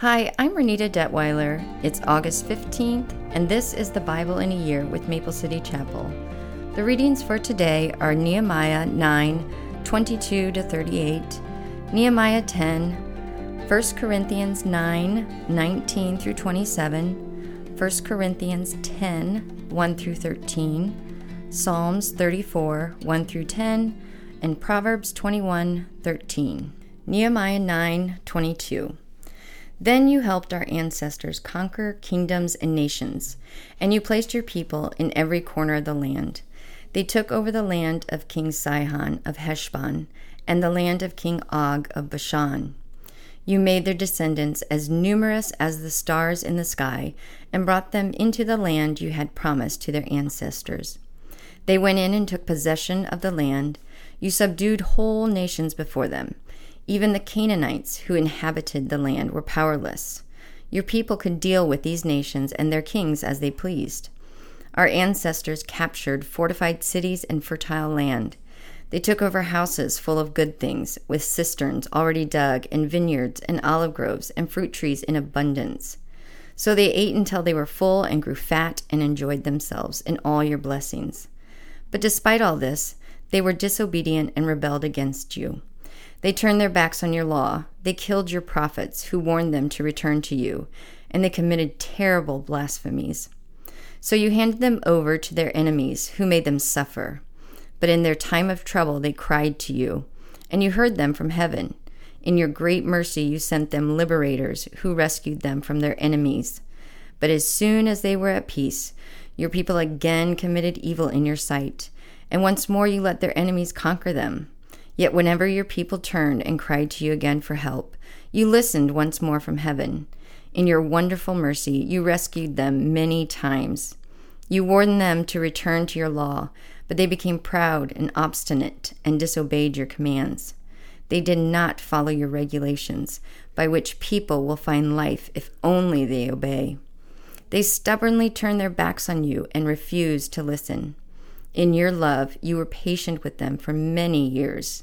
Hi, I'm Renita Detwiler. It's August 15th, and this is the Bible in a Year with Maple City Chapel. The readings for today are Nehemiah 9 22 to 38, Nehemiah 10, 1 Corinthians 9 19 through 27, 1 Corinthians 10 1 through 13, Psalms 34 1 through 10, and Proverbs 21 13. Nehemiah 9 22. Then you helped our ancestors conquer kingdoms and nations, and you placed your people in every corner of the land. They took over the land of King Sihon of Heshbon and the land of King Og of Bashan. You made their descendants as numerous as the stars in the sky and brought them into the land you had promised to their ancestors. They went in and took possession of the land. You subdued whole nations before them even the Canaanites who inhabited the land were powerless. Your people could deal with these nations and their kings as they pleased. Our ancestors captured fortified cities and fertile land. They took over houses full of good things, with cisterns already dug, and vineyards and olive groves and fruit trees in abundance. So they ate until they were full and grew fat and enjoyed themselves in all your blessings. But despite all this, they were disobedient and rebelled against you. They turned their backs on your law. They killed your prophets who warned them to return to you, and they committed terrible blasphemies. So you handed them over to their enemies, who made them suffer. But in their time of trouble, they cried to you, and you heard them from heaven. In your great mercy, you sent them liberators who rescued them from their enemies. But as soon as they were at peace, your people again committed evil in your sight, and once more you let their enemies conquer them. Yet whenever your people turned and cried to you again for help, you listened once more from heaven. In your wonderful mercy, you rescued them many times. You warned them to return to your law, but they became proud and obstinate and disobeyed your commands. They did not follow your regulations, by which people will find life if only they obey. They stubbornly turned their backs on you and refused to listen. In your love, you were patient with them for many years.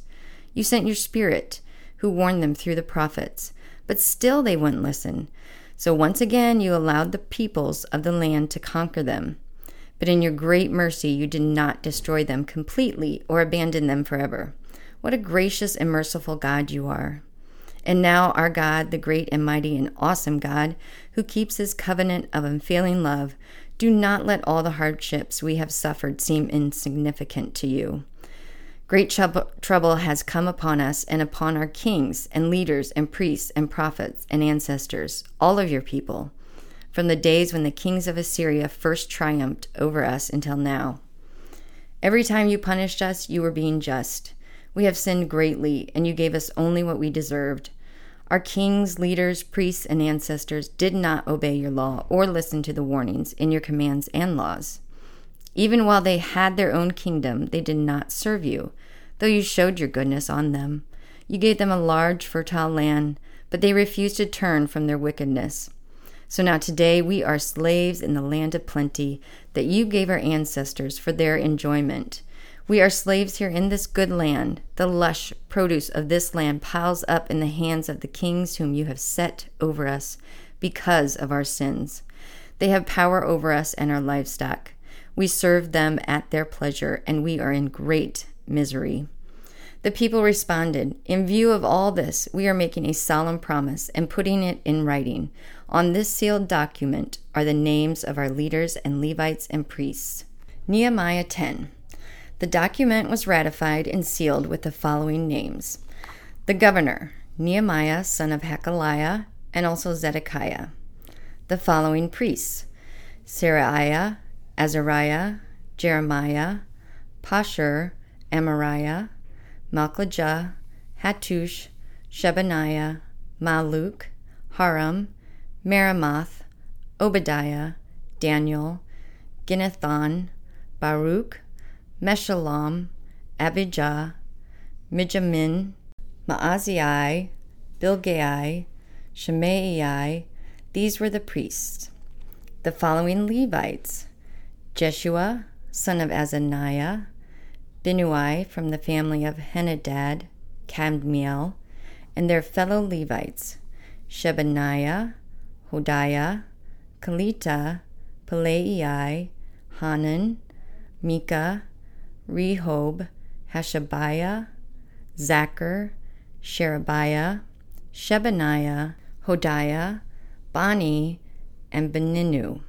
You sent your Spirit, who warned them through the prophets, but still they wouldn't listen. So once again you allowed the peoples of the land to conquer them. But in your great mercy you did not destroy them completely or abandon them forever. What a gracious and merciful God you are. And now, our God, the great and mighty and awesome God, who keeps his covenant of unfailing love, do not let all the hardships we have suffered seem insignificant to you. Great trouble has come upon us and upon our kings and leaders and priests and prophets and ancestors, all of your people, from the days when the kings of Assyria first triumphed over us until now. Every time you punished us, you were being just. We have sinned greatly, and you gave us only what we deserved. Our kings, leaders, priests, and ancestors did not obey your law or listen to the warnings in your commands and laws. Even while they had their own kingdom, they did not serve you, though you showed your goodness on them. You gave them a large, fertile land, but they refused to turn from their wickedness. So now today we are slaves in the land of plenty that you gave our ancestors for their enjoyment. We are slaves here in this good land. The lush produce of this land piles up in the hands of the kings whom you have set over us because of our sins. They have power over us and our livestock. We serve them at their pleasure, and we are in great misery. The people responded, In view of all this, we are making a solemn promise and putting it in writing. On this sealed document are the names of our leaders and Levites and priests. Nehemiah 10. The document was ratified and sealed with the following names the governor, Nehemiah, son of Hacaliah, and also Zedekiah. The following priests Seraiah, Azariah, Jeremiah, Pashhur, Amariah, Malkijah, Hattush, Shebaniah, Malluch, Haram, Meremoth, Obadiah, Daniel, Ginnethon, Baruch, Meshullam, Abijah, Mijamin, Maaziah, Bilgai, Shemaiah, these were the priests. The following Levites Jeshua, son of Azaniah, Binnui from the family of Henadad, Kadmiel, and their fellow Levites, Shebaniah, Hodiah, Kelita, Pelaiah, Hanan, Micah, Rehob, Hashabiah, Zaccur, Sherebiah, Shebaniah, Hodiah, Bani, and Beninu.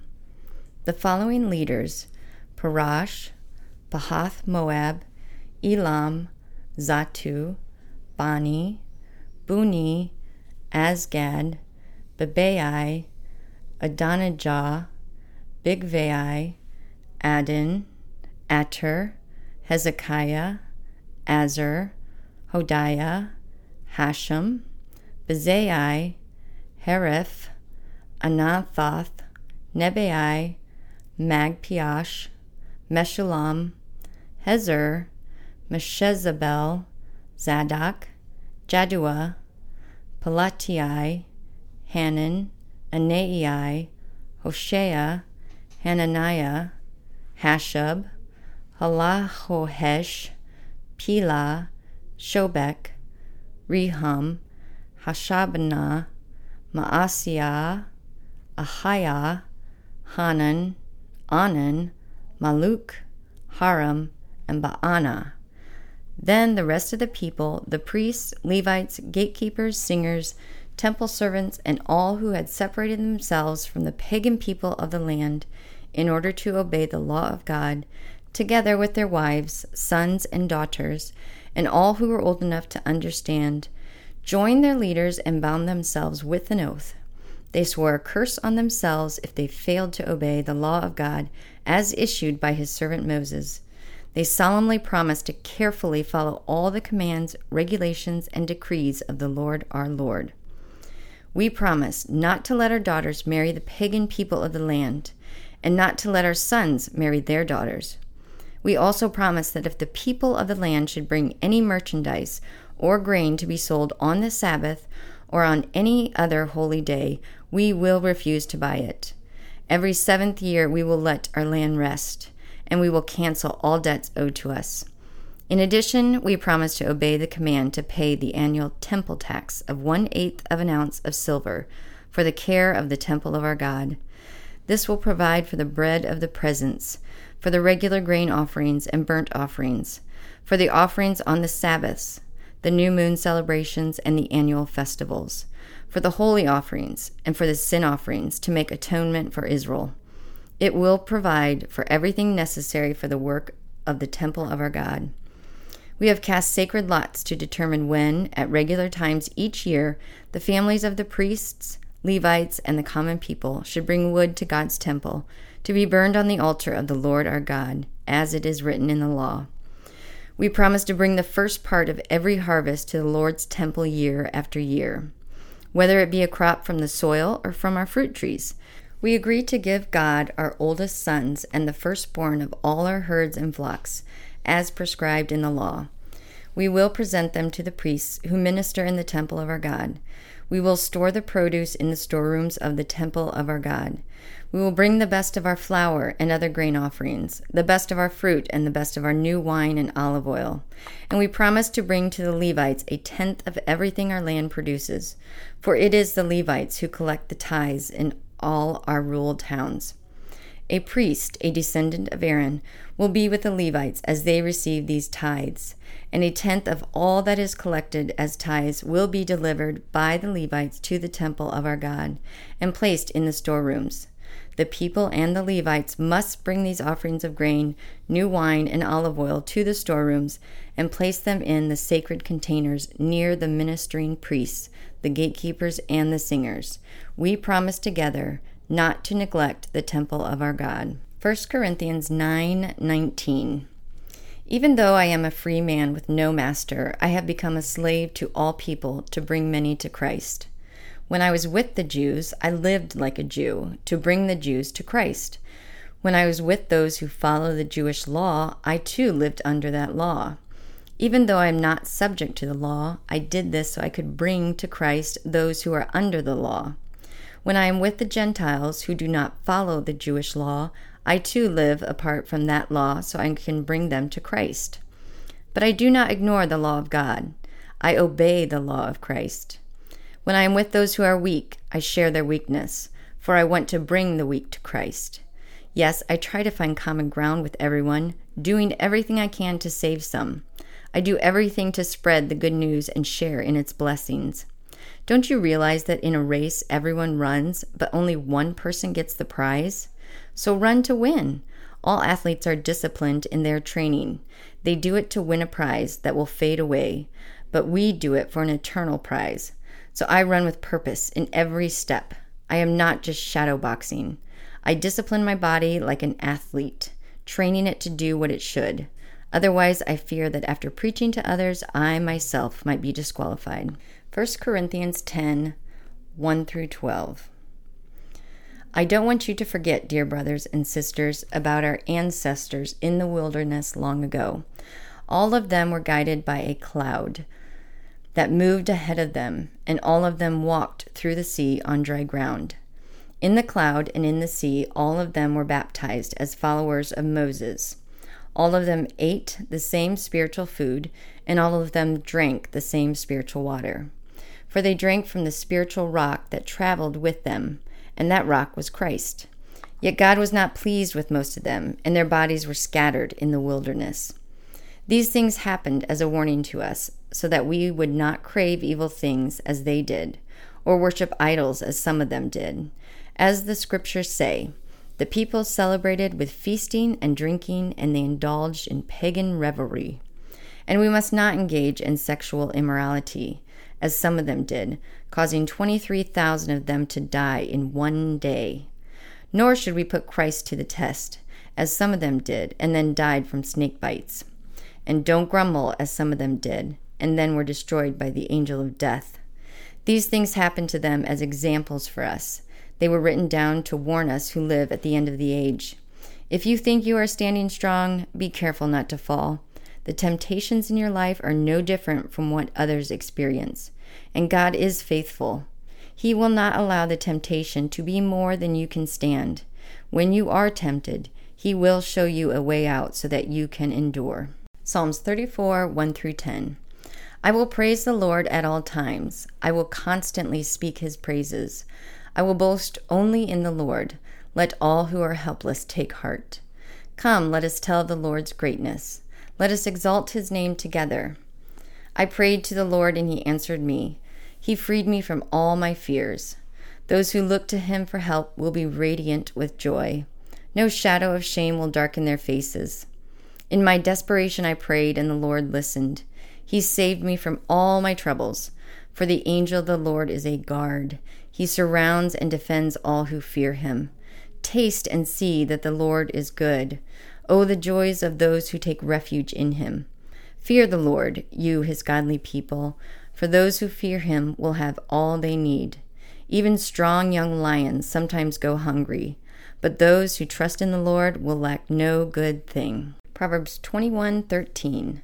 The following leaders Parash, Pahath Moab, Elam, Zattu, Bani, Bunni, Azgad, Bebai, Adonijah, Bigvai, Adin, Ater, Hezekiah, Azzur, Hodiah, Hashum, Bezai, Hariph, Anathoth, Nebai, Magpiash, Meshullam, Hezir, Meshezabel, Zadok, Jaddua, Pelatiah, Hanan, Anai, Hoshea, Hananiah, Hasshub, Hallohesh, Pilha, Shobek, Rehum, Hashabnah, Maaseiah, Ahiah, Hanan, Anan, Malluch, Haram, and Baanah. Then the rest of the people, the priests, Levites, gatekeepers, singers, temple servants, and all who had separated themselves from the pagan people of the land in order to obey the law of God, together with their wives, sons, and daughters, and all who were old enough to understand, joined their leaders and bound themselves with an oath. They swore a curse on themselves if they failed to obey the law of God as issued by his servant Moses. They solemnly promised to carefully follow all the commands, regulations, and decrees of the Lord our Lord. We promise not to let our daughters marry the pagan people of the land, and not to let our sons marry their daughters. We also promise that if the people of the land should bring any merchandise or grain to be sold on the Sabbath or on any other holy day, we will refuse to buy it. Every seventh year we will let our land rest, and we will cancel all debts owed to us. In addition, we promise to obey the command to pay the annual temple tax of one eighth of an ounce of silver for the care of the temple of our God. This will provide for the bread of the presence, for the regular grain offerings and burnt offerings, for the offerings on the Sabbaths, the new moon celebrations, and the annual festivals, for the holy offerings, and for the sin offerings to make atonement for Israel. It will provide for everything necessary for the work of the temple of our God. We have cast sacred lots to determine when, at regular times each year, the families of the priests, Levites, and the common people should bring wood to God's temple to be burned on the altar of the Lord our God, as it is written in the law. We promise to bring the first part of every harvest to the Lord's temple year after year, whether it be a crop from the soil or from our fruit trees. We agree to give God our oldest sons and the firstborn of all our herds and flocks, as prescribed in the law. We will present them to the priests who minister in the temple of our God. We will store the produce in the storerooms of the temple of our God. We will bring the best of our flour and other grain offerings, the best of our fruit, and the best of our new wine and olive oil. And we promise to bring to the Levites a tenth of everything our land produces, for it is the Levites who collect the tithes in all our ruled towns. A priest, a descendant of Aaron, will be with the Levites as they receive these tithes, and a tenth of all that is collected as tithes will be delivered by the Levites to the temple of our God and placed in the storerooms. The people and the Levites must bring these offerings of grain, new wine, and olive oil to the storerooms and place them in the sacred containers near the ministering priests, the gatekeepers, and the singers. We promise together not to neglect the temple of our God. 1 Corinthians 9:19 Even though I am a free man with no master, I have become a slave to all people to bring many to Christ. When I was with the Jews, I lived like a Jew to bring the Jews to Christ. When I was with those who follow the Jewish law, I too lived under that law. Even though I am not subject to the law, I did this so I could bring to Christ those who are under the law. When I am with the Gentiles who do not follow the Jewish law, I too live apart from that law so I can bring them to Christ. But I do not ignore the law of God. I obey the law of Christ. When I am with those who are weak, I share their weakness, for I want to bring the weak to Christ. Yes, I try to find common ground with everyone, doing everything I can to save some. I do everything to spread the good news and share in its blessings. Don't you realize that in a race everyone runs, but only one person gets the prize? So run to win. All athletes are disciplined in their training. They do it to win a prize that will fade away, but we do it for an eternal prize. So I run with purpose in every step. I am not just shadow boxing. I discipline my body like an athlete, training it to do what it should. Otherwise, I fear that after preaching to others, I myself might be disqualified. 1 Corinthians 10 1 through 12. I don't want you to forget, dear brothers and sisters, about our ancestors in the wilderness long ago. All of them were guided by a cloud that moved ahead of them, and all of them walked through the sea on dry ground. In the cloud and in the sea, all of them were baptized as followers of Moses. All of them ate the same spiritual food, and all of them drank the same spiritual water. For they drank from the spiritual rock that traveled with them, and that rock was Christ. Yet God was not pleased with most of them, and their bodies were scattered in the wilderness. These things happened as a warning to us, so that we would not crave evil things as they did, or worship idols as some of them did. As the scriptures say, the people celebrated with feasting and drinking, and they indulged in pagan revelry. And we must not engage in sexual immorality, as some of them did, causing 23,000 of them to die in one day. Nor should we put Christ to the test, as some of them did, and then died from snake bites. And don't grumble, as some of them did, and then were destroyed by the angel of death. These things happened to them as examples for us they were written down to warn us who live at the end of the age. If you think you are standing strong, be careful not to fall. The temptations in your life are no different from what others experience, and God is faithful. He will not allow the temptation to be more than you can stand. When you are tempted, He will show you a way out so that you can endure. Psalms 34 1 through 10. I will praise the Lord at all times. I will constantly speak His praises. I will boast only in the Lord. Let all who are helpless take heart. Come, let us tell the Lord's greatness. Let us exalt his name together. I prayed to the Lord, and he answered me. He freed me from all my fears. Those who look to him for help will be radiant with joy. No shadow of shame will darken their faces. In my desperation, I prayed, and the Lord listened. He saved me from all my troubles. For the angel of the Lord is a guard. He surrounds and defends all who fear him. Taste and see that the Lord is good. Oh, the joys of those who take refuge in him. Fear the Lord, you, his godly people, for those who fear him will have all they need. Even strong young lions sometimes go hungry, but those who trust in the Lord will lack no good thing. Proverbs 21:13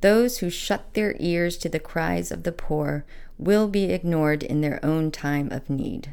Those who shut their ears to the cries of the poor will be ignored in their own time of need.